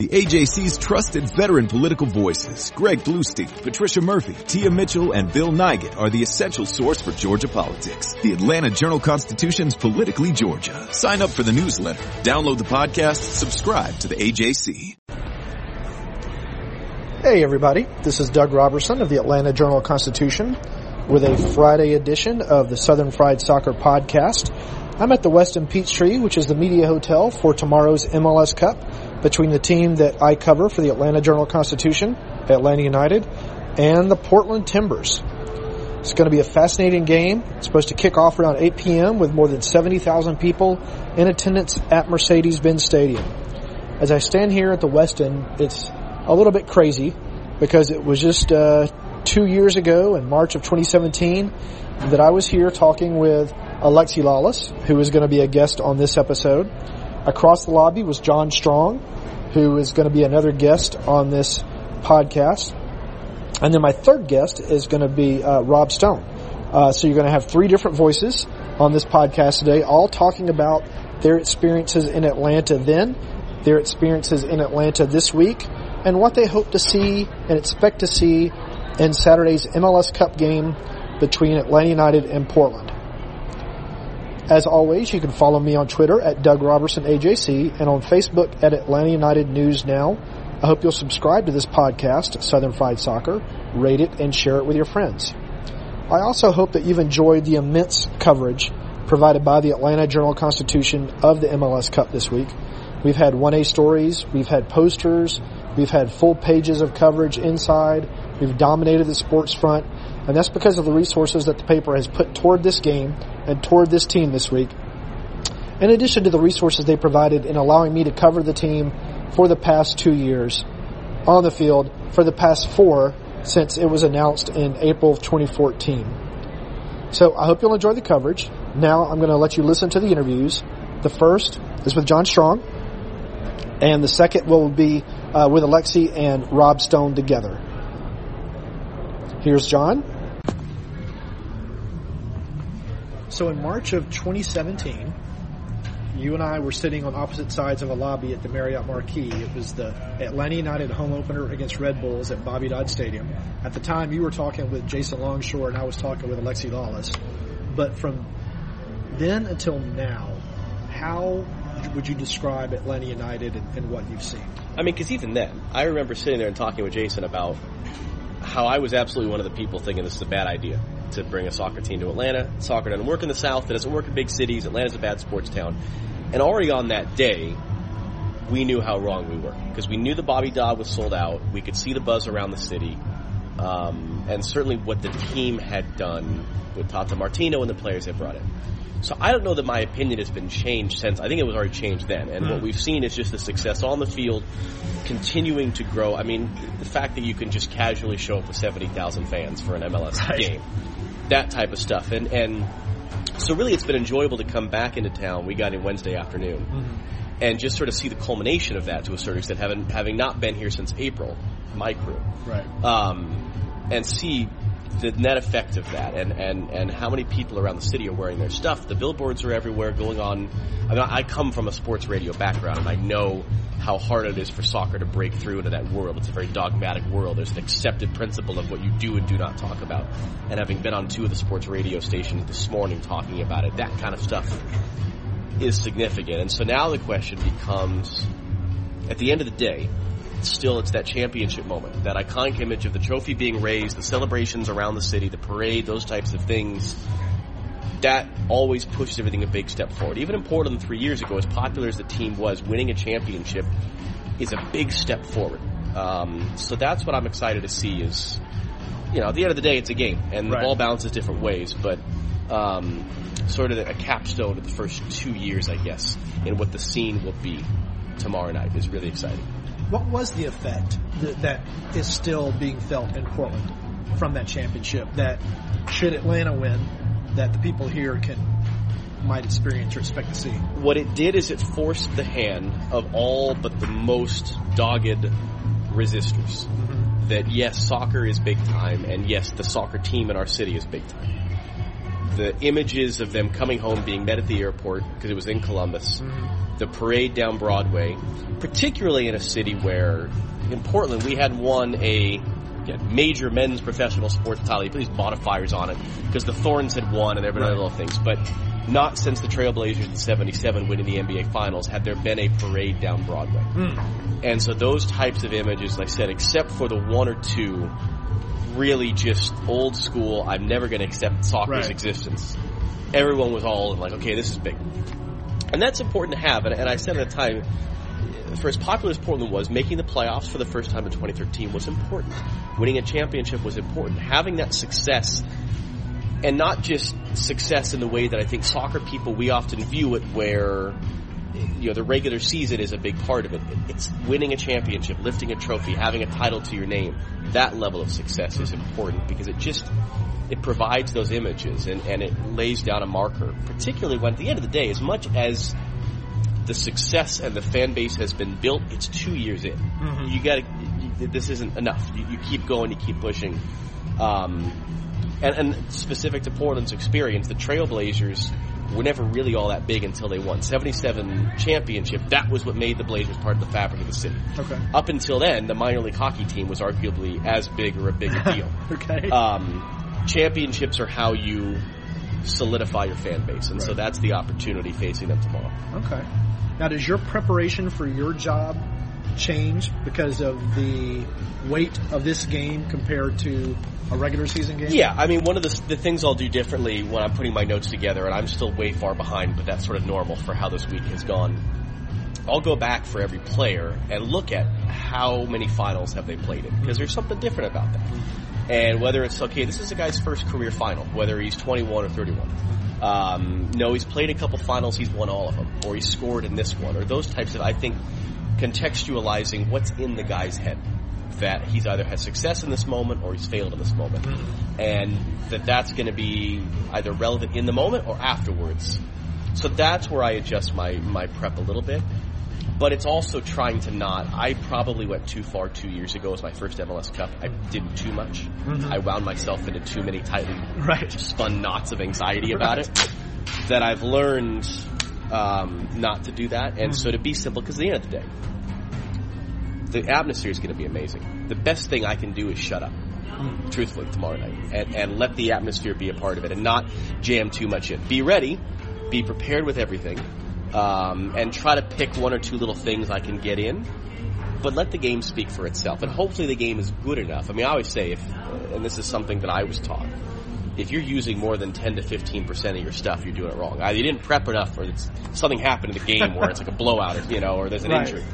The AJC's trusted veteran political voices, Greg Bluestein, Patricia Murphy, Tia Mitchell, and Bill Nigut are the essential source for Georgia politics. The Atlanta Journal-Constitution's Politically Georgia. Sign up for the newsletter, download the podcast, subscribe to the AJC. Hey everybody, this is Doug Roberson of the Atlanta Journal-Constitution with a Friday edition of the Southern Fried Soccer Podcast. I'm at the Westin Peachtree, which is the media hotel for tomorrow's MLS Cup between the team that I cover for the Atlanta Journal-Constitution, Atlanta United, and the Portland Timbers. It's going to be a fascinating game. It's supposed to kick off around 8 p.m. with more than 70,000 people in attendance at Mercedes-Benz Stadium. As I stand here at the Westin, it's a little bit crazy because it was just uh, two years ago in March of 2017 that I was here talking with Alexi Lalas, who is going to be a guest on this episode. Across the lobby was John Strong, who is going to be another guest on this podcast. And then my third guest is going to be uh, Rob Stone. Uh, so you're going to have three different voices on this podcast today, all talking about their experiences in Atlanta then, their experiences in Atlanta this week, and what they hope to see and expect to see in Saturday's MLS Cup game between Atlanta United and Portland. As always, you can follow me on Twitter at Doug Roberson AJC and on Facebook at Atlanta United News Now. I hope you'll subscribe to this podcast, Southern Fried Soccer, rate it, and share it with your friends. I also hope that you've enjoyed the immense coverage provided by the Atlanta Journal Constitution of the MLS Cup this week. We've had 1A stories, we've had posters, we've had full pages of coverage inside, we've dominated the sports front, and that's because of the resources that the paper has put toward this game and toward this team this week. In addition to the resources they provided in allowing me to cover the team for the past two years on the field for the past four since it was announced in April of 2014. So I hope you'll enjoy the coverage. Now I'm going to let you listen to the interviews. The first is with John Strong, and the second will be uh, with Alexi and Rob Stone together. Here's John. So in March of 2017, you and I were sitting on opposite sides of a lobby at the Marriott Marquis. It was the Atlanta United home opener against Red Bulls at Bobby Dodd Stadium. At the time, you were talking with Jason Longshore and I was talking with Alexi Lalas. But from then until now, how would you describe Atlanta United and, and what you've seen? I mean, because even then, I remember sitting there and talking with Jason about how I was absolutely one of the people thinking this is a bad idea to bring a soccer team to Atlanta. Soccer doesn't work in the South. It doesn't work in big cities. Atlanta's a bad sports town. And already on that day, we knew how wrong we were because we knew the Bobby Dodd was sold out. We could see the buzz around the city, um, and certainly what the team had done with Tata Martino and the players they brought in. So I don't know that my opinion has been changed since. I think it was already changed then. And mm. what we've seen is just the success on the field continuing to grow. I mean, the fact that you can just casually show up with 70,000 fans for an MLS right. game. That type of stuff. And, and so really it's been enjoyable to come back into town. We got in Wednesday afternoon. Mm-hmm. And just sort of see the culmination of that to a certain extent, having, having not been here since April, my crew. Right. Um, and see the net effect of that and, and, and how many people around the city are wearing their stuff. The billboards are everywhere going on. I mean, I come from a sports radio background and I know how hard it is for soccer to break through into that world. It's a very dogmatic world. There's an accepted principle of what you do and do not talk about. And having been on two of the sports radio stations this morning talking about it, that kind of stuff is significant. And so now the question becomes, at the end of the day, still it's that championship moment, that iconic image of the trophy being raised, the celebrations around the city, the parade, those types of things. That always pushes everything a big step forward. Even in Portland three years ago, as popular as the team was, winning a championship is a big step forward. Um, so that's what I'm excited to see is, you know, at the end of the day, it's a game, and right. the ball bounces different ways, but um, sort of a capstone of the first two years, I guess, in what the scene will be tomorrow night is really exciting. What was the effect that, that is still being felt in Portland from that championship? That should Atlanta win, that the people here can might experience or expect to see? What it did is it forced the hand of all but the most dogged resistors. Mm-hmm. That yes, soccer is big time, and yes, the soccer team in our city is big time the images of them coming home, being met at the airport because it was in Columbus, mm-hmm. the parade down Broadway, particularly in a city where, in Portland, we had won a again, major men's professional sports title. You put these modifiers on it because the Thorns had won and there have been right. other little things, but not since the Trailblazers in '77 winning the NBA Finals had there been a parade down Broadway. Mm. And so those types of images, like I said, except for the one or two really just old school. I'm never going to accept soccer's right. existence. Everyone was all like, okay, this is big. And that's important to have. And, and I said at the time, for as popular as Portland was, making the playoffs for the first time in 2013 was important. Winning a championship was important. Having that success, and not just success in the way that I think soccer people, we often view it where you know the regular season is a big part of it. It's winning a championship, lifting a trophy, having a title to your name. That level of success is important because it just it provides those images and, and it lays down a marker. Particularly when at the end of the day, as much as the success and the fan base has been built, it's two years in. Mm-hmm. You got to. This isn't enough. You, you, keep going. You keep pushing. Um, and, and specific to Portland's experience, the Trailblazers were never really all that big until they won 77 championship. That was what made the Blazers part of the fabric of the city. Okay. Up until then, the minor league hockey team was arguably as big or a bigger deal. okay. Um, championships are how you solidify your fan base, and right. so that's the opportunity facing them tomorrow. Okay. Now, does your preparation for your job change because of the weight of this game compared to a regular season game? Yeah, I mean, one of the, the things I'll do differently when I'm putting my notes together, and I'm still way far behind, but that's sort of normal for how this week has gone. I'll go back for every player and look at how many finals have they played in, because there's something different about that. And whether it's, okay, this is a guy's first career final, whether he's 21 or 31. Um, no, he's played a couple finals, he's won all of them, or he's scored in this one, or those types of, I think, contextualizing what's in the guy's head that he's either had success in this moment or he's failed in this moment, mm-hmm. and that that's going to be either relevant in the moment or afterwards. So that's where I adjust my my prep a little bit. But it's also trying to not. I probably went too far two years ago as my first MLS Cup. I did too much. Mm-hmm. I wound myself into too many tightly right. spun knots of anxiety about right. it. That I've learned um, not to do that, and so to be simple. Because at the end of the day, the atmosphere is going to be amazing. The best thing I can do is shut up, truthfully, tomorrow night, and, and let the atmosphere be a part of it, and not jam too much in. Be ready, be prepared with everything, um, and try to pick one or two little things I can get in. But let the game speak for itself, and hopefully the game is good enough. I mean, I always say, if, and this is something that I was taught, if you're using more than 10 to 15 percent of your stuff, you're doing it wrong. Either you didn't prep enough, or something happened in the game where it's like a blowout, or, you know, or there's an right. injury.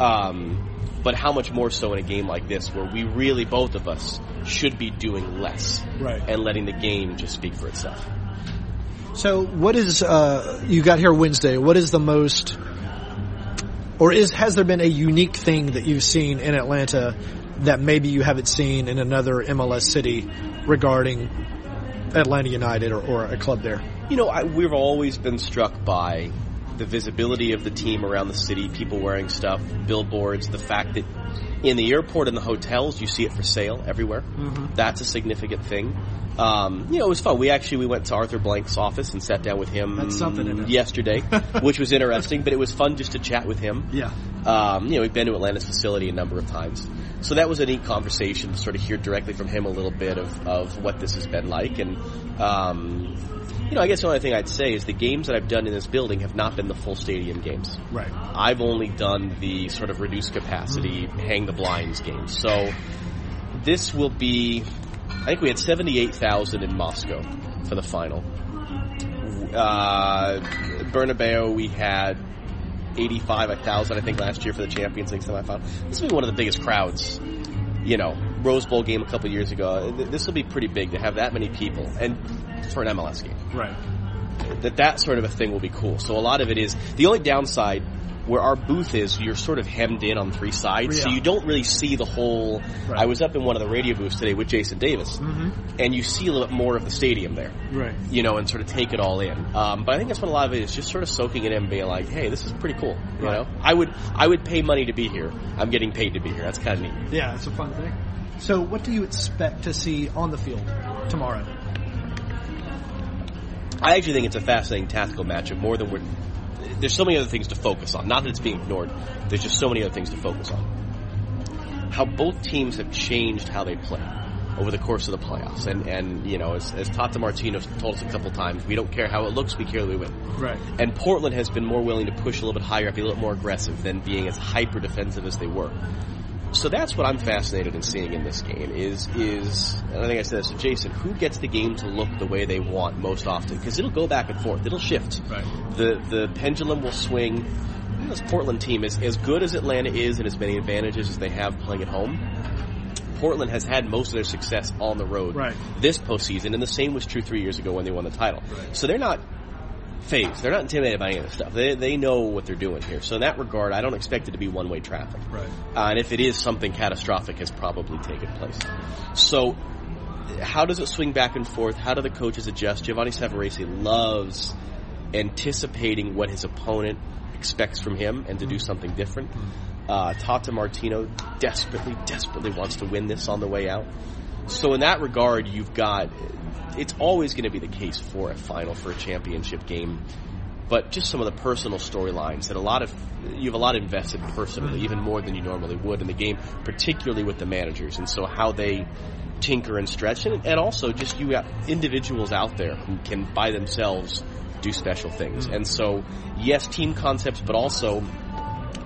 Um, but how much more so in a game like this where we really, both of us, should be doing less. Right. And letting the game just speak for itself. So what is, uh, you got here Wednesday, what is the most, or is, has there been a unique thing that you've seen in Atlanta that maybe you haven't seen in another MLS city regarding Atlanta United or, or a club there? You know, I, we've always been struck by the visibility of the team around the city, people wearing stuff, billboards, the fact that in the airport and the hotels you see it for sale everywhere. Mm-hmm. That's a significant thing. Um, you know, it was fun. We actually we went to Arthur Blank's office and sat down with him That's something yesterday, which was interesting. But it was fun just to chat with him. Yeah. Um, you know, we've been to Atlanta's facility a number of times, so that was a neat conversation to sort of hear directly from him a little bit of, of what this has been like. And um, you know, I guess the only thing I'd say is the games that I've done in this building have not been the full stadium games. Right. I've only done the sort of reduced capacity, hang the blinds games. So this will be I think we had 78,000 in Moscow for the final. Uh, Bernabeu, we had 85,000, I think, last year for the Champions League semifinal. This will be one of the biggest crowds. You know, Rose Bowl game a couple years ago. This will be pretty big to have that many people, and for an MLS game. Right. That that sort of a thing will be cool. So a lot of it is the only downside where our booth is, you're sort of hemmed in on three sides, so you don't really see the whole. Right. I was up in one of the radio booths today with Jason Davis, and you see a little bit more of the stadium there Right. you know, and sort of take it all in. Um, but I think that's what a lot of it is, just sort of soaking it in and being like, hey, this is pretty cool. You Right. know, I would I would pay money to be here. I'm getting paid to be here. That's kind of neat. Yeah, it's a fun thing. So, what do you expect to see on the field tomorrow? I actually think it's a fascinating tactical matchup more than we're. There's so many other things to focus on. Not that it's being ignored. There's just so many other things to focus on. How both teams have changed how they play over the course of the playoffs, and and you know, as, as Tata Martino told us a couple times, we don't care how it looks, we care that we win. Right. And Portland has been more willing to push a little bit higher, be a little more aggressive than being as hyper defensive as they were. So that's what I'm fascinated in seeing in this game is is and I think I said this to Jason, who gets the game to look the way they want most often because it'll go back and forth, it'll shift. Right. The the pendulum will swing. This Portland team is as good as Atlanta is and as many advantages as they have playing at home. Portland has had most of their success on the road Right. this postseason, and the same was true three years ago when they won the title. So they're not fazed. They're not intimidated by any of this stuff. They, they know what they're doing here. So in that regard, I don't expect it to be one-way traffic. Right. Uh, and if it is, something catastrophic has probably taken place. So how does it swing back and forth? How do the coaches adjust? Giovanni Savarese loves anticipating what his opponent expects from him and to do something different. Uh, Tata Martino desperately, desperately wants to win this on the way out. So in that regard, you've got, it's always going to be the case for a final, for a championship game. But just some of the personal storylines that a lot of, you have a lot invested personally, even more than you normally would in the game, particularly with the managers. And so how they tinker and stretch. And, and also just you got individuals out there who can by themselves do special things. Mm. And so, yes, team concepts, but also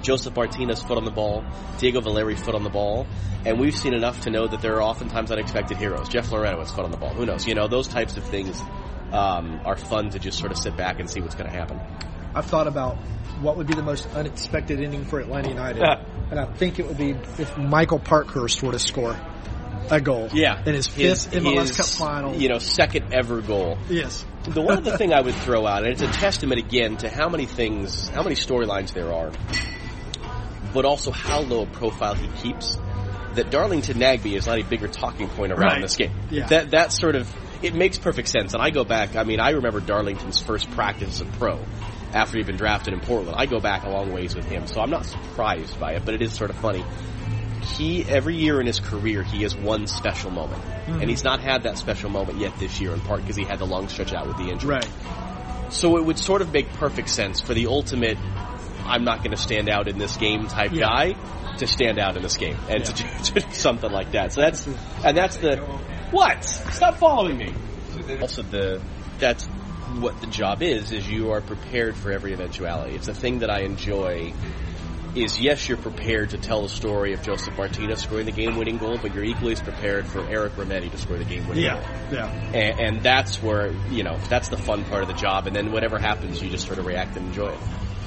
Josef Martinez foot on the ball, Diego Valeri foot on the ball, and we've seen enough to know that there are oftentimes unexpected heroes. Jeff Loretto has foot on the ball. Who knows? You know, those types of things um, are fun to just sort of sit back and see what's going to happen. I've thought about what would be the most unexpected ending for Atlanta United, and I think it would be if Michael Parkhurst were to score a goal. Yeah, in his fifth MLS Cup final. You know, second ever goal. Yes. The one other thing I would throw out, and it's a testament again to how many things, how many storylines there are, but also how low a profile he keeps. That Darlington Nagbe is not a bigger talking point around Right. this game. Yeah. That that sort of it makes perfect sense. And I go back. I mean, I remember Darlington's first practice as a pro after he'd been drafted in Portland. I go back a long ways with him, so I'm not surprised by it. But it is sort of funny. He every year in his career he has one special moment, Mm-hmm. and he's not had that special moment yet this year. In part because he had the long stretch out with the injury. Right. So it would sort of make perfect sense for the ultimate I'm not going to stand out in this game type Yeah. guy to stand out in this game and to, do, to do something like that. So that's and that's the what? Stop following me. Also the that's what the job is is you are prepared for every eventuality. It's a thing that I enjoy is yes, you're prepared to tell the story of Josef Martinez scoring the game-winning goal, but you're equally as prepared for Eric Remedi to score the game-winning goal. Yeah. Yeah. And, and that's where, you know, that's the fun part of the job. And then whatever happens, you just sort of react and enjoy it.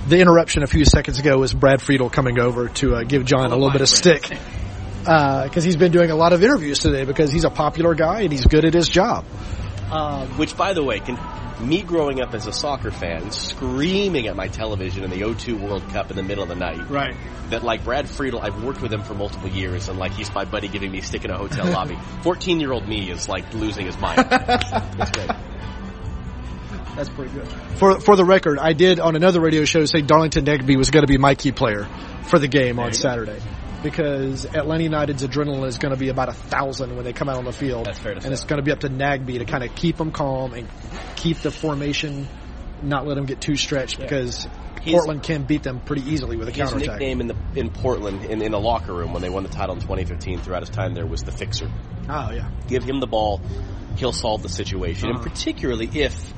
The interruption a few seconds ago was Brad Friedel coming over to uh, give John a little bit of stick because he's been doing a lot of interviews today because he's a popular guy and he's good at his job. Which, by the way, can me growing up as a soccer fan, screaming at my television in the O2 World Cup in the middle of the night. Right. That like Brad Friedel, I've worked with him for multiple years, and like he's my buddy giving me a stick in a hotel lobby. Fourteen year old me is like losing his mind. That's great. That's pretty good. For for the record, I did on another radio show say Darlington Nagbe was going to be my key player for the game on Saturday. Because Atlanta United's adrenaline is going to be about a thousand when they come out on the field. That's fair to and say. it's going to be up to Nagbe to kind of keep them calm and keep the formation, not let them get too stretched because He's- Portland can beat them pretty easily with a His counterattack. nickname in the in Portland in, in the locker room when they won the title in 2015 throughout his time there was the Fixer. Oh yeah, give him the ball, he'll solve the situation. Uh-huh. And particularly if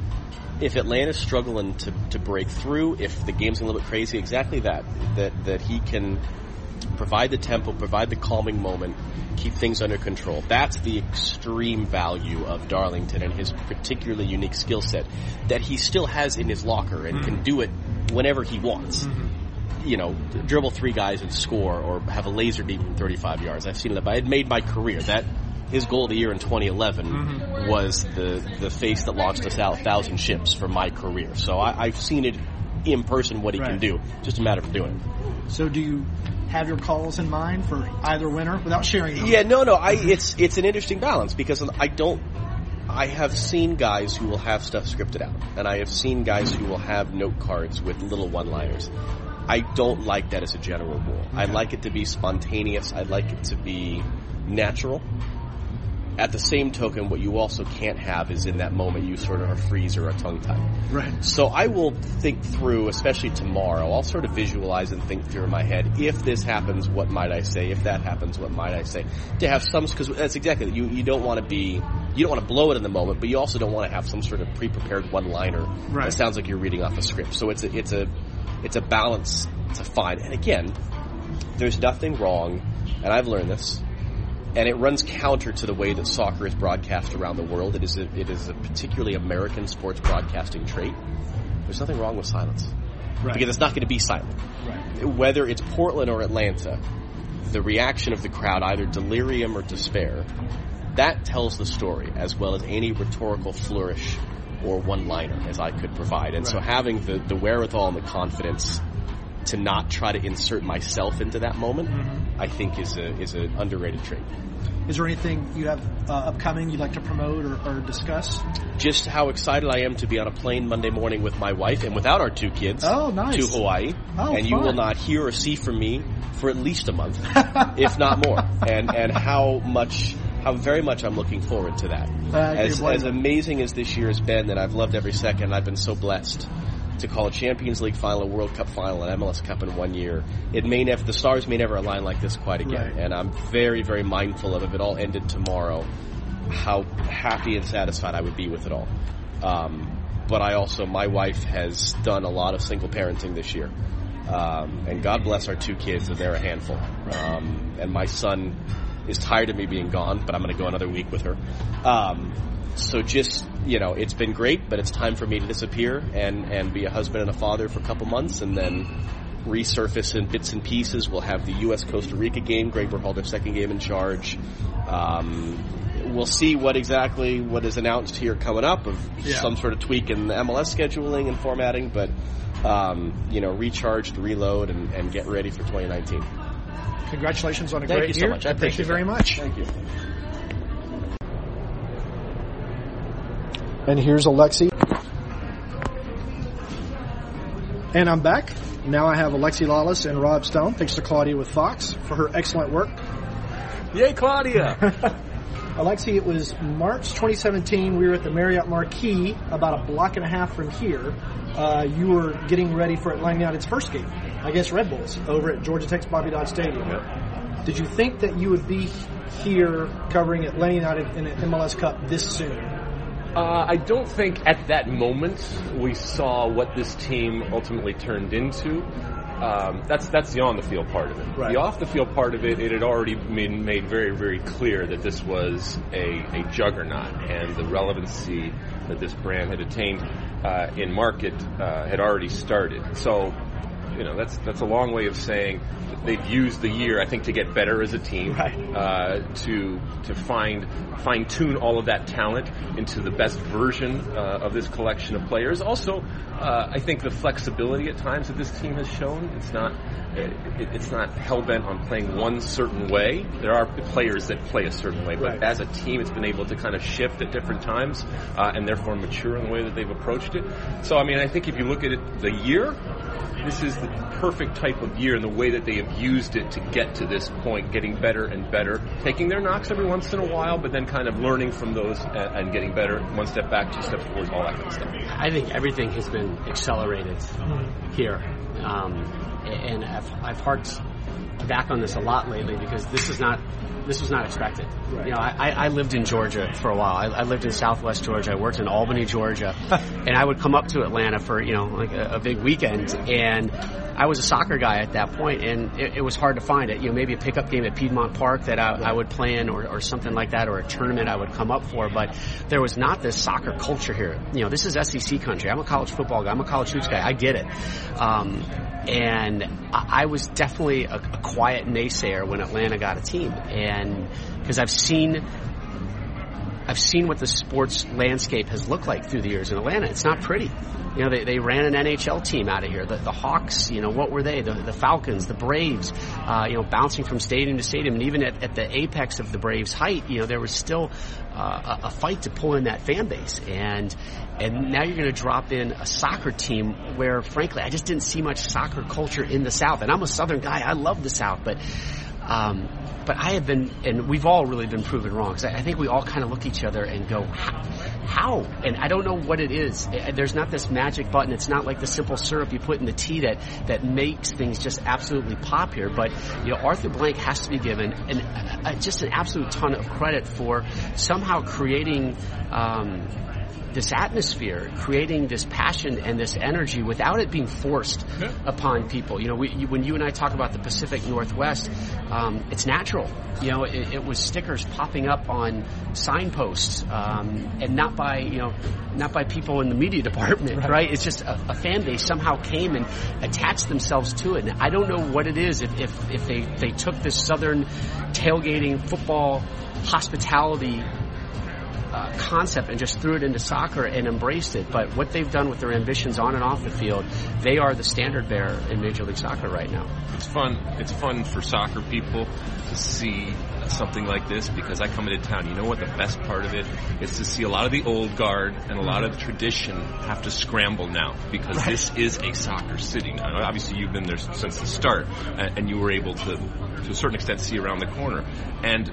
if Atlanta's struggling to, to break through, if the game's a little bit crazy, exactly that. That that he can provide the tempo, provide the calming moment, keep things under control. That's the extreme value of Darlington and his particularly unique skill set that he still has in his locker and can mm-hmm. do it whenever he wants mm-hmm. you know, dribble three guys and score or have a laser beam from 35 yards. I've seen it. But I had made my career. That his goal of the year in 2011 mm-hmm. was the the face that launched us out thousand ships for my career. So I, I've seen it in person what he Right. can do. Just a matter of doing it. So do you have your calls in mind for either winner without sharing them? Yeah, no, no. I it's it's an interesting balance because I don't. I have seen guys who will have stuff scripted out, and I have seen guys who will have note cards with little one-liners. I don't like that as a general rule. I like it to be spontaneous. I like it to be natural. At the same token, what you also can't have is in that moment you sort of a freeze or a tongue tie. Right. So I will think through, especially tomorrow, I'll sort of visualize and think through in my head, if this happens, what might I say? If that happens, what might I say? To have some, because that's exactly, you, you don't want to be, you don't want to blow it in the moment, but you also don't want to have some sort of pre-prepared one-liner Right. that sounds like you're reading off a script. So it's a, it's a, it's a balance to find. And again, there's nothing wrong, and I've learned this, and it runs counter to the way that soccer is broadcast around the world. It is a, it is a particularly American sports broadcasting trait. There's nothing wrong with silence Right. because it's not going to be silent. Right. Whether it's Portland or Atlanta, the reaction of the crowd, either delirium or despair, that tells the story as well as any rhetorical flourish or one-liner as I could provide. And so having the, the wherewithal and the confidence to not try to insert myself into that moment, Mm-hmm. I think is a is an underrated trait. Is there anything you have uh, upcoming you'd like to promote or, or discuss? Just how excited I am to be on a plane Monday morning with my wife and without our two kids Oh, nice. to Hawaii. Oh, and you will not hear or see from me for at least a month, if not more. And and how much how very much I'm looking forward to that. Uh, as as amazing as this year has been, that I've loved every second. I've been so blessed to call a Champions League final, a World Cup final, an MLS Cup in one year. It may never, the stars may never align like this quite again. Right. And I'm very, very mindful of if it all ended tomorrow, how happy and satisfied I would be with it all. Um, but I also, my wife has done a lot of single parenting this year. Um, and God bless our two kids, and they're a handful. Um, and my son is tired of me being gone, but I'm going to go another week with her. Um, so just you know, it's been great, but it's time for me to disappear and and be a husband and a father for a couple months, and then resurface in bits and pieces. We'll have the U.S. Costa Rica game. Greg Berhalter second game in charge. Um, we'll see what exactly what is announced here coming up of Yeah. some sort of tweak in the MLS scheduling and formatting, but um, you know, recharge, reload, and, and get ready for 2019. Congratulations on a Thank great you so year. much. I and Thank you very that. much. Thank you. And here's Alexi. And I'm back. Now I have Alexi Lalas and Rob Stone. Thanks to Claudia with Fox for her excellent work. Yay, Claudia! Alexi, it was March 2017. We were at the Marriott Marquis, about a block and a half from here. Uh, you were getting ready for Atlanta United's first game against Red Bulls over at Georgia Tech's Bobby Dodd Stadium. Did you think that you would be here covering Atlanta United in an MLS Cup this soon? Uh, I don't think at that moment we saw what this team ultimately turned into. Um, that's that's the on the field part of it. Right. The off the field part of it, it had already been made very very clear that this was a, a juggernaut, and the relevancy that this brand had attained uh, in market uh, had already started. So, you know, that's that's a long way of saying they've used the year, I think, to get better as a team, Right. uh, to to find fine tune all of that talent into the best version uh, of this collection of players. Also, uh, I think the flexibility at times that this team has shown. It's not it, it's not hell bent on playing one certain way. There are players that play a certain way, but Right. as a team, it's been able to kind of shift at different times uh, and therefore mature in the way that they've approached it. So, I mean, I think if you look at it, the year, this is the perfect type of year and the way that they have used it to get to this point, getting better and better, taking their knocks every once in a while, but then kind of learning from those and, and getting better, one step back, two steps forward, all that kind of stuff. I think everything has been accelerated here, um, and I've, I've harked back on this a lot lately because this is not this was not expected. You know, I, I lived in Georgia for a while. I, I lived in Southwest Georgia. I worked in Albany, Georgia, and I would come up to Atlanta for you know like a, a big weekend, and I was a soccer guy at that point, and it, it was hard to find it. You know, maybe a pickup game at Piedmont Park that I, I would play in, or, or something like that, or a tournament I would come up for. But there was not this soccer culture here. You know, this is SEC country. I'm a college football guy. I'm a college hoops guy. I get it. Um, and I, I was definitely a, a quiet naysayer when Atlanta got a team, and because I've seen I've seen what the sports landscape has looked like through the years in Atlanta. It's not pretty. You know, they, they ran an NHL team out of here. The, the Hawks, you know, what were they? The, the Falcons, the Braves, uh, you know, bouncing from stadium to stadium. And even at, at the apex of the Braves' height, you know, there was still uh, a, a fight to pull in that fan base. And, and now you're going to drop in a soccer team where, frankly, I just didn't see much soccer culture in the South. And I'm a Southern guy. I love the South, but, um, but I have been, and we've all really been proven wrong. Because I, I think we all kind of look at each other and go, how? And I don't know what it is. There's not this magic button. It's not like the simple syrup you put in the tea that, that makes things just absolutely pop here. But, you know, Arthur Blank has to be given an, uh, just an absolute ton of credit for somehow creating, um, this atmosphere, creating this passion and this energy without it being forced yeah. upon people. You know, we, you, when you and I talk about the Pacific Northwest, um, it's natural. You know, it, it, was stickers popping up on signposts, um, and not by you know, not by people in the media department, right? right? It's just a, a, fan base somehow came and attached themselves to it. And I don't know what it is if if, if they they took this southern tailgating football hospitality uh, concept and just threw it into soccer and embraced it. But what they've done with their ambitions on and off the field, they are the standard bearer in Major League Soccer right now. It's fun. It's fun for soccer people to see something like this because I come into town. You know what the best part of it is to see a lot of the old guard and a lot of the tradition have to scramble now because right. this is a soccer city now. Obviously, you've been there since the start, and you were able to, to a certain extent, see around the corner, and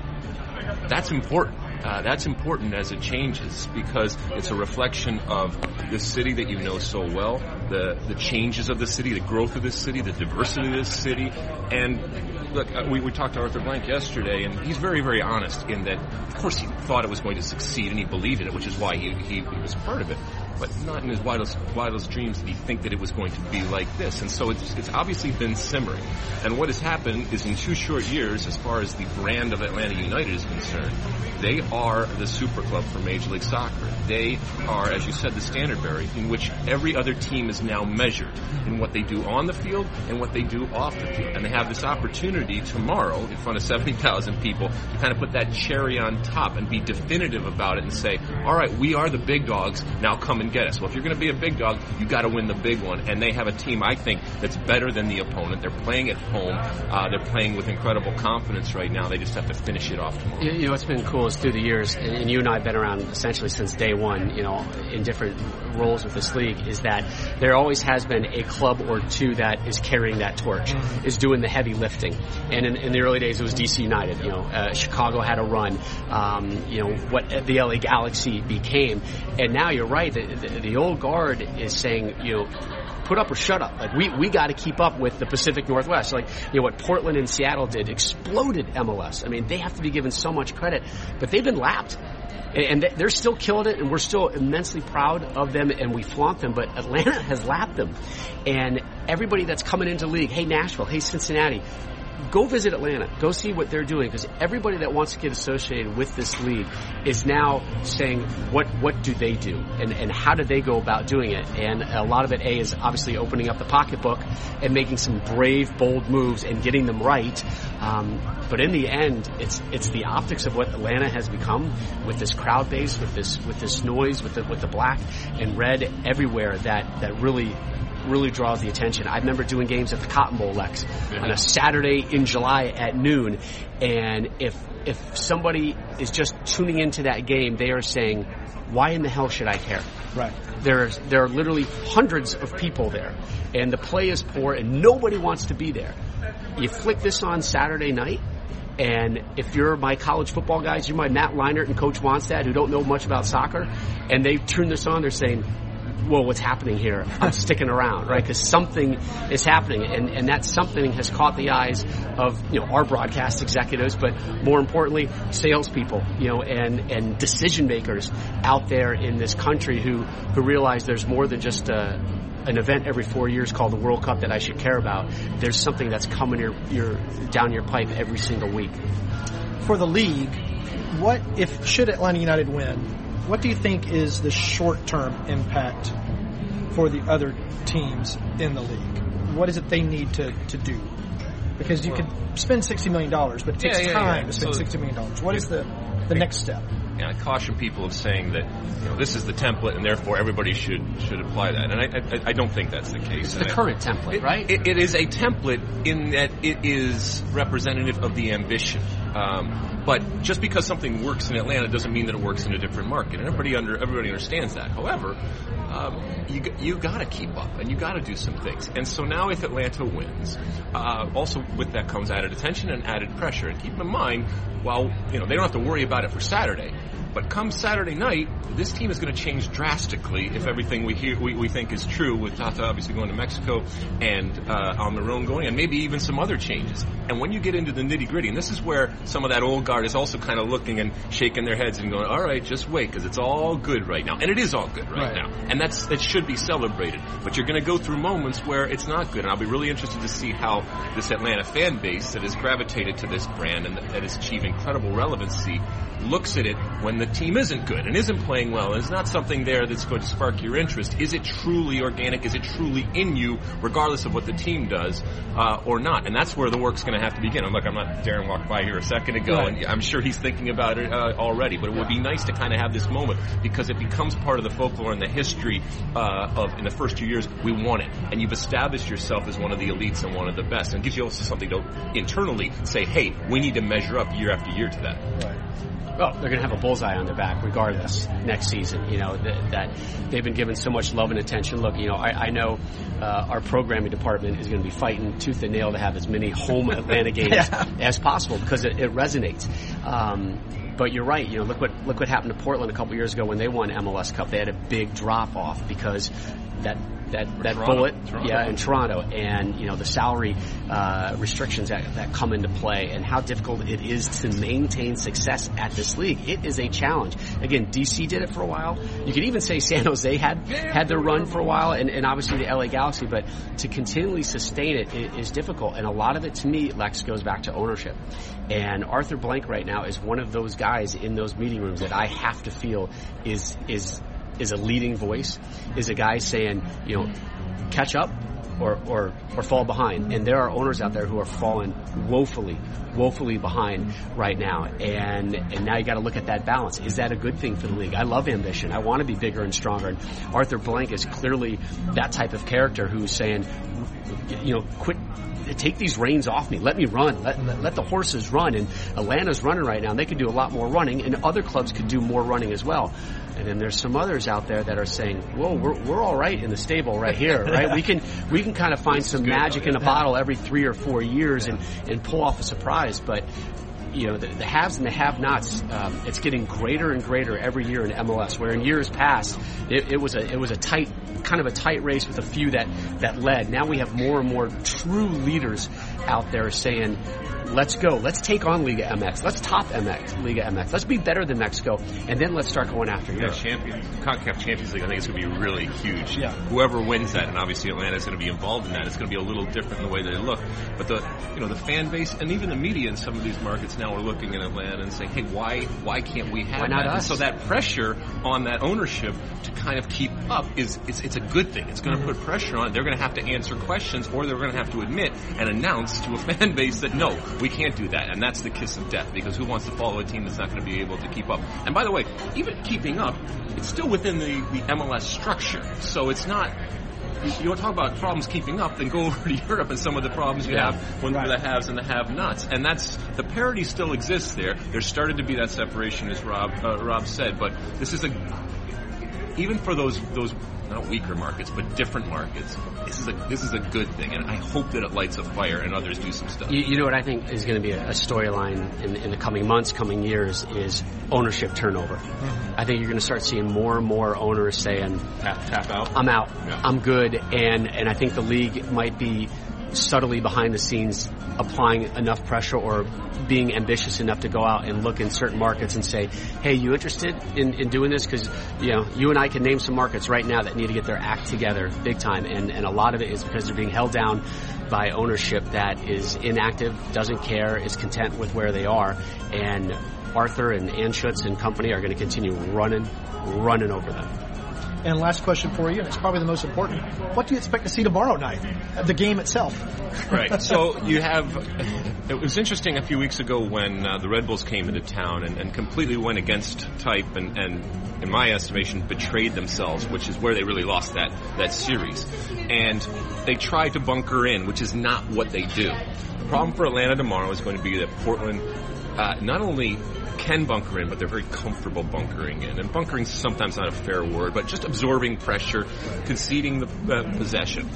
that's important uh, that's important as it changes because it's a reflection of the city that you know so well, the the changes of the city, the growth of this city, the diversity of this city, and look, uh, we, we talked to Arthur Blank yesterday, and he's very very honest in that, of course, he thought it was going to succeed and he believed in it, which is why he, he, he was part of it but not in his wildest, wildest dreams did he think that it was going to be like this. And so it's, it's obviously been simmering. And what has happened is in two short years, as far as the brand of Atlanta United is concerned, they are the super club for Major League Soccer. They are, as you said, the standard bearer in which every other team is now measured in what they do on the field and what they do off the field. And they have this opportunity tomorrow in front of 70,000 people to kind of put that cherry on top and be definitive about it and say, all right, we are the big dogs, now come and get us. Well, if you're going to be a big dog, you got to win the big one. And they have a team, I think, that's better than the opponent. They're playing at home. Uh, they're playing with incredible confidence right now. They just have to finish it off tomorrow. You know, what's been cool is through the years, and you and I have been around essentially since day one, you know, in different roles with this league, is that there always has been a club or two that is carrying that torch, mm-hmm. is doing the heavy lifting. And in, in, the early days, it was DC United. You know, uh, Chicago had a run. Um, you know, what the LA Galaxy became. And now you're right. The, the, the old guard is saying, you know, put up or shut up. Like we we got to keep up with the Pacific Northwest. Like you know what Portland and Seattle did exploded MLS. I mean they have to be given so much credit, but they've been lapped. And they're still killing it, and we're still immensely proud of them, and we flaunt them. But Atlanta has lapped them, and everybody that's coming into league, hey Nashville, hey Cincinnati, go visit Atlanta. Go see what they're doing because everybody that wants to get associated with this league is now saying what what do they do and and how do they go about doing it. And a lot of it, a is obviously opening up the pocketbook and making some brave, bold moves and getting them right. Um, but in the end, it's it's the optics of what Atlanta has become with this crowd base, with this with this noise, with the with the black and red everywhere that that really really draws the attention. I remember doing games at the Cotton Bowl Lex yeah. on a Saturday in July at noon, and if if somebody is just tuning into that game, they are saying, "Why in the hell should I care?" Right. There's there are literally hundreds of people there, and the play is poor, and nobody wants to be there. You flick this on Saturday night, and if you're my college football guys, you're my Matt Leinart and Coach Wannstedt who don't know much about soccer, and they turn this on, they're saying, whoa, what's happening here? I'm sticking around, right? Because something is happening, and, and that something has caught the eyes of you know our broadcast executives, but more importantly, salespeople, you know, and and decision makers out there in this country who who realize there's more than just a an event every four years called the World Cup that I should care about. There's something that's coming your, your down your pipe every single week. For the league, what if should Atlanta United win? What do you think is the short term impact for the other teams in the league? What is it they need to, to do? Because you well, could spend $60 million, but it takes yeah, yeah, time yeah. to spend so, $60 million. What is the, the next step? You know, I caution people of saying that you know this is the template and therefore everybody should should apply that. And I I, I don't think that's the case. It's the current template, it, right? It, it is a template in that it is representative of the ambition. Um, but just because something works in Atlanta doesn't mean that it works in a different market, and everybody under everybody understands that. However, um, you you got to keep up and you got to do some things. And so now, if Atlanta wins, uh, also with that comes added attention and added pressure. And keep in mind, while you know they don't have to worry about it for Saturday, but come Saturday night, this team is going to change drastically if everything we hear we, we think is true. With Tata obviously going to Mexico and uh, Almiron going, and maybe even some other changes. And when you get into the nitty gritty, and this is where some of that old guard is also kind of looking and shaking their heads and going, "All right, just wait, because it's all good right now," and it is all good right, Right. now, and that's that should be celebrated. But you're going to go through moments where it's not good, and I'll be really interested to see how this Atlanta fan base that has gravitated to this brand and that that has achieved incredible relevancy looks at it when the team isn't good and isn't playing well and it's not something there that's going to spark your interest. Is it truly organic? Is it truly in you, regardless of what the team does uh, or not? And that's where the work's going to have to begin. I'm like, I'm not. Darren walked by here a second ago, Right. and I'm sure he's thinking about it uh, already. But it would be nice to kind of have this moment because it becomes part of the folklore and the history uh, of in the first two years we won it, and you've established yourself as one of the elites and one of the best, and it gives you also something to internally say, hey, we need to measure up year after year to that. Well, they're going to have a bullseye on their back regardless next season. You know that, that they've been given so much love and attention. Look, you know, I, I know uh, our programming department is going to be fighting tooth and nail to have as many home Atlanta games as possible because it, it resonates. Um, but you're right. You know, look what look what happened to Portland a couple years ago when they won MLS Cup. They had a big drop off because that that that Toronto. bullet, Toronto. yeah, in Toronto, and you know the salary uh, restrictions that, that come into play, and how difficult it is to maintain success at this league. It is a challenge. Again, DC did it for a while. You could even say San Jose had had their run for a while, and, and obviously the LA Galaxy. But to continually sustain it i- difficult, and a lot of it to me, Lex, goes back to ownership. And Arthur Blank right now is one of those guys in those meeting rooms that I have to feel is is is a leading voice, is a guy saying, you know, catch up or, or, or fall behind. And there are owners out there who are falling woefully, woefully behind right now. And, and now you got to look at that balance. Is that a good thing for the league? I love ambition. I want to be bigger and stronger. And Arthur Blank is clearly that type of character who's saying, you know, quit take these reins off me. Let me run. Let, let, let the horses run. And Atlanta's running right now, and they could do a lot more running, and other clubs could do more running as well. And then there's some others out there that are saying, "Whoa, we're, we're all right in the stable right here, right? We can we can kind of find some magic in a bottle every three or four years and and pull off a surprise." But you know, the, the haves and the have-nots, um, it's getting greater and greater every year in MLS. Where in years past, it, it was a it was a tight, kind of a tight race with a few that that led. Now we have more and more true leaders out there saying, "Let's go. Let's take on Liga MX. Let's top MX, Liga MX. Let's be better than Mexico, and then let's start going after Yeah, Europe." champion, CONCACAF Champions League, I think it's going to be really huge. Yeah. Whoever wins that, and obviously Atlanta's going to be involved in that, it's going to be a little different in the way they look. But the, you know, the fan base and even the media in some of these markets now are looking at Atlanta and saying, hey, why, why can't we have Why not that? And us? so that pressure on that ownership to kind of keep up is, it's, it's a good thing. It's going to mm-hmm. put pressure on it. They're going to have to answer questions or they're going to have to admit and announce to a fan base that no, we can't do that. And that's the kiss of death because who wants to follow a team that's not going to be able to keep up? And by the way, even keeping up, it's still within the, the MLS structure. So it's not, you, to talk about problems keeping up, then go over to Europe and some of the problems you Yeah. have when the haves and the have-nots. And that's, the parity still exists there. There started to be that separation as Rob, uh, Rob said, but this is a, even for those, those, not weaker markets, but different markets, this is a, this is a good thing. And I hope that it lights a fire and others do some stuff. You, you know what I think is going to be a, a storyline in, in the coming months, coming years is ownership turnover. Mm-hmm. I think you're going to start seeing more and more owners saying, Tap, tap out. "I'm out, Yeah. I'm good," and and I think the league might be subtly behind the scenes applying enough pressure or being ambitious enough to go out and look in certain markets and say, "Hey, you interested in, in doing this?" Because you know, you and I can name some markets right now that need to get their act together big time, and and a lot of it is because they're being held down by ownership that is inactive, doesn't care, is content with where they are, and Arthur and Anschutz and company are going to continue running, running over them. And last question for you, and it's probably the most important. What do you expect to see tomorrow night? The game itself. Right. So you have It was interesting a few weeks ago when uh, the Red Bulls came into town and, and completely went against type and, and, in my estimation, betrayed themselves, which is where they really lost that, that series. And they tried to bunker in, which is not what they do. The problem for Atlanta tomorrow is going to be that Portland uh, not only can bunker in, but they're very comfortable bunkering in. And bunkering is sometimes not a fair word, but just absorbing pressure, conceding the uh, possession.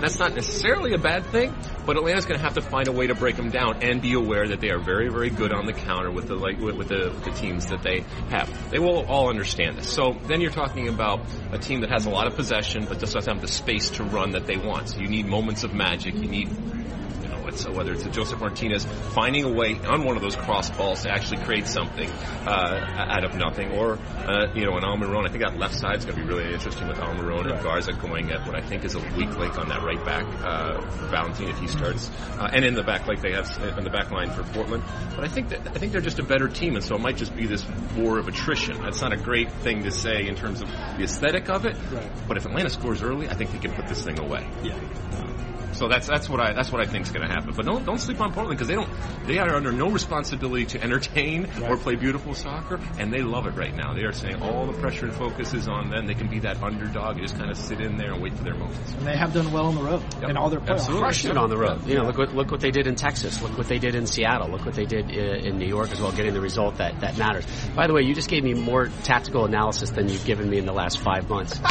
That's not necessarily a bad thing, but Atlanta's going to have to find a way to break them down and be aware that they are very, very good on the counter with the like with, with the, the teams that they have. They will all understand this. So then you're talking about a team that has a lot of possession, but doesn't have the space to run that they want. So you need moments of magic. You need so whether it's a Josef Martinez finding a way on one of those cross balls to actually create something uh, out of nothing, or uh, you know an Almiron. I think that left side is going to be really interesting with Almiron right. and Garza going at what I think is a weak link on that right back uh, for Valentin if he starts, uh, and in the back like they have in the back line for Portland. But I think that I think they're just a better team, and so it might just be this war of attrition. That's not a great thing to say in terms of the aesthetic of it. Right. But if Atlanta scores early, I think they can put this thing away. Yeah. So that's that's what I that's what I think is going to happen. But don't don't sleep on Portland because they don't they are under no responsibility to entertain right. or play beautiful soccer, and they love it right now. They are saying all the pressure and focus is on them. They can be that underdog. You just kind of sit in there and wait for their moments. And they have done well on the road yep. in all their playoffs. Absolutely. Crushed it on the road. You know, look what look what they did in Texas. Look what they did in Seattle. Look what they did uh, in New York as well, getting the result that that matters. By the way, you just gave me more tactical analysis than you've given me in the last five months.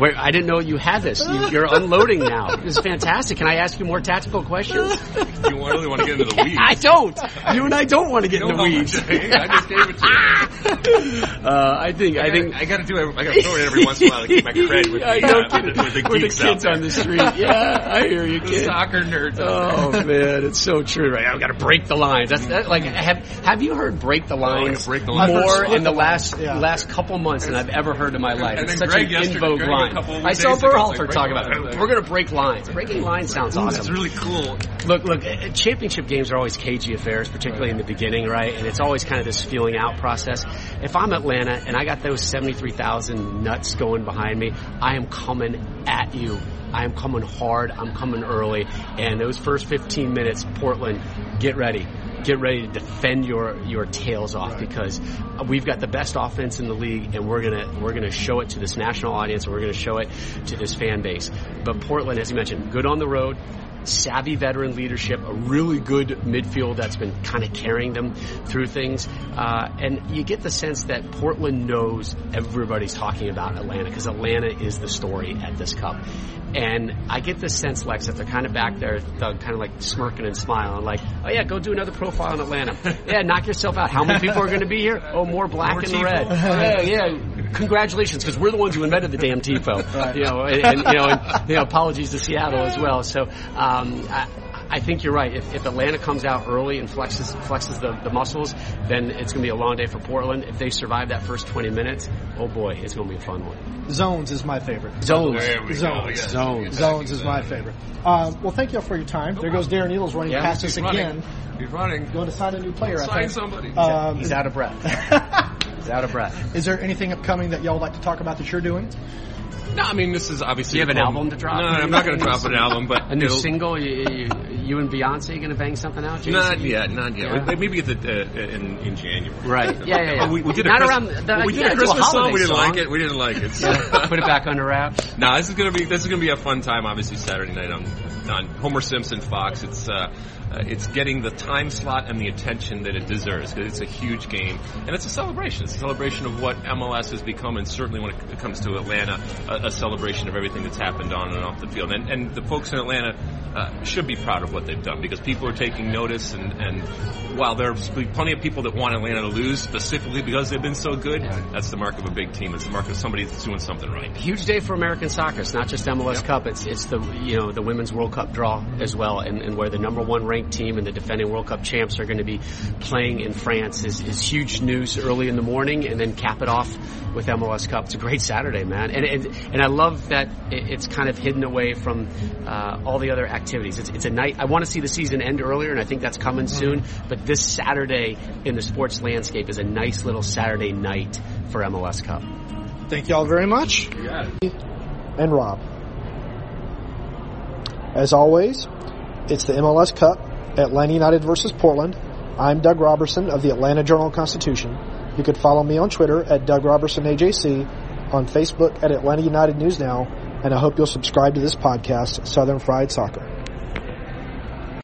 Where I didn't know you had this. You, are unloading now. This is fantastic. Can I ask you more tactical questions? you really want to get into the weeds? I don't. You and I don't want to get into the weeds. I just gave it to you. Uh, I think. I, I think. I got to do. it. I got to throw it every once in a while to keep my cred with, the, uh, with, the, with the with the kids on the street. Yeah, I hear you, kid. soccer nerds. Oh man, it's so true. Right, I've got to break the lines. That's that, like have have you heard break the lines, oh, break the lines. more in the last yeah. last couple months than I've ever heard in my life? And it's such Greg an in vogue line. I saw Berhalter talk about it. We're going to break lines. Breaking lines sounds awesome. It's really cool. Look, look. Uh, championship games are always cagey affairs, particularly in the beginning, right? And it's always kind of this feeling out process. If I'm Atlanta and I got those seventy-three thousand nuts going behind me, I am coming at you. I am coming hard. I'm coming early. And those first 15 minutes, Portland, get ready get ready to defend your your tails off right. because we've got the best offense in the league and we're gonna we're gonna show it to this national audience and we're gonna show it to this fan base. But Portland, as you mentioned, good on the road savvy veteran leadership, a really good midfield that's been kind of carrying them through things. Uh, and you get the sense that Portland knows everybody's talking about Atlanta because Atlanta is the story at this cup. And I get the sense, Lex, that they're kind of back there, kind of like smirking and smiling, like, oh yeah, go do another profile in Atlanta. yeah, knock yourself out. How many people are going to be here? Oh, more black more and tifo. red. yeah, yeah. Congratulations, because we're the ones who invented the damn tifo. Right. You know, and, and, you know, and, you know, apologies to Seattle as well. So, um, I, I think you're right. If, if, Atlanta comes out early and flexes flexes the, the muscles, then it's going to be a long day for Portland. If they survive that first 20 minutes, oh boy, it's going to be a fun one. Zones is my favorite. Zones. Zones. Zones. Zones is my favorite. Um, well, thank you all for your time. There goes Darren Eales running yeah, past us again. He's running. Going to sign a new player. Sign somebody. Um, he's out of breath. he's out of breath. Is there anything upcoming that y'all would like to talk about that you're doing? No, I mean this is obviously. Do you have an album to drop? No, I'm not going to drop an album, but a new single. You, you, you and Beyonce going to bang something out? Jason? Not yet, not yet. Yeah. Maybe at the, uh, in in January. Right. Yeah, yeah. yeah. we, we, did not a around. The, we did yeah, a Christmas a song. We didn't song. like it. We didn't like it. So. Put it back under wraps. no, this is gonna be this is gonna be a fun time. Obviously, Saturday night on on Homer Simpson Fox. It's uh, uh, it's getting the time slot and the attention that it deserves because it's a huge game and it's a celebration. It's a celebration of what MLS has become, and certainly when it comes to Atlanta, a, a celebration of everything that's happened on and off the field. And, and the folks in Atlanta uh, should be proud of what they've done because people are taking notice. And, and while there's plenty of people that want Atlanta to lose specifically because they've been so good, that's the mark of a big team. It's the mark of somebody that's doing something right. Huge day for American soccer. It's not just MLS yep. Cup. It's it's the you know the Women's World Cup draw as well, and, and where the number one ranked team and the defending World Cup champs are going to be playing in France is, is huge news early in the morning and then cap it off with MLS Cup. It's a great Saturday, man. And, and, and I love that it's kind of hidden away from uh, all the other activities activities. It's, it's a night. I want to see the season end earlier, and I think that's coming mm-hmm. soon. But this Saturday in the sports landscape is a nice little Saturday night for MLS Cup. Thank you all very much. And Rob. As always, it's the MLS Cup, Atlanta United versus Portland. I'm Doug Roberson of the Atlanta Journal Constitution. You could follow me on Twitter at Doug Roberson AJC, on Facebook at Atlanta United News Now, and I hope you'll subscribe to this podcast, Southern Fried Soccer.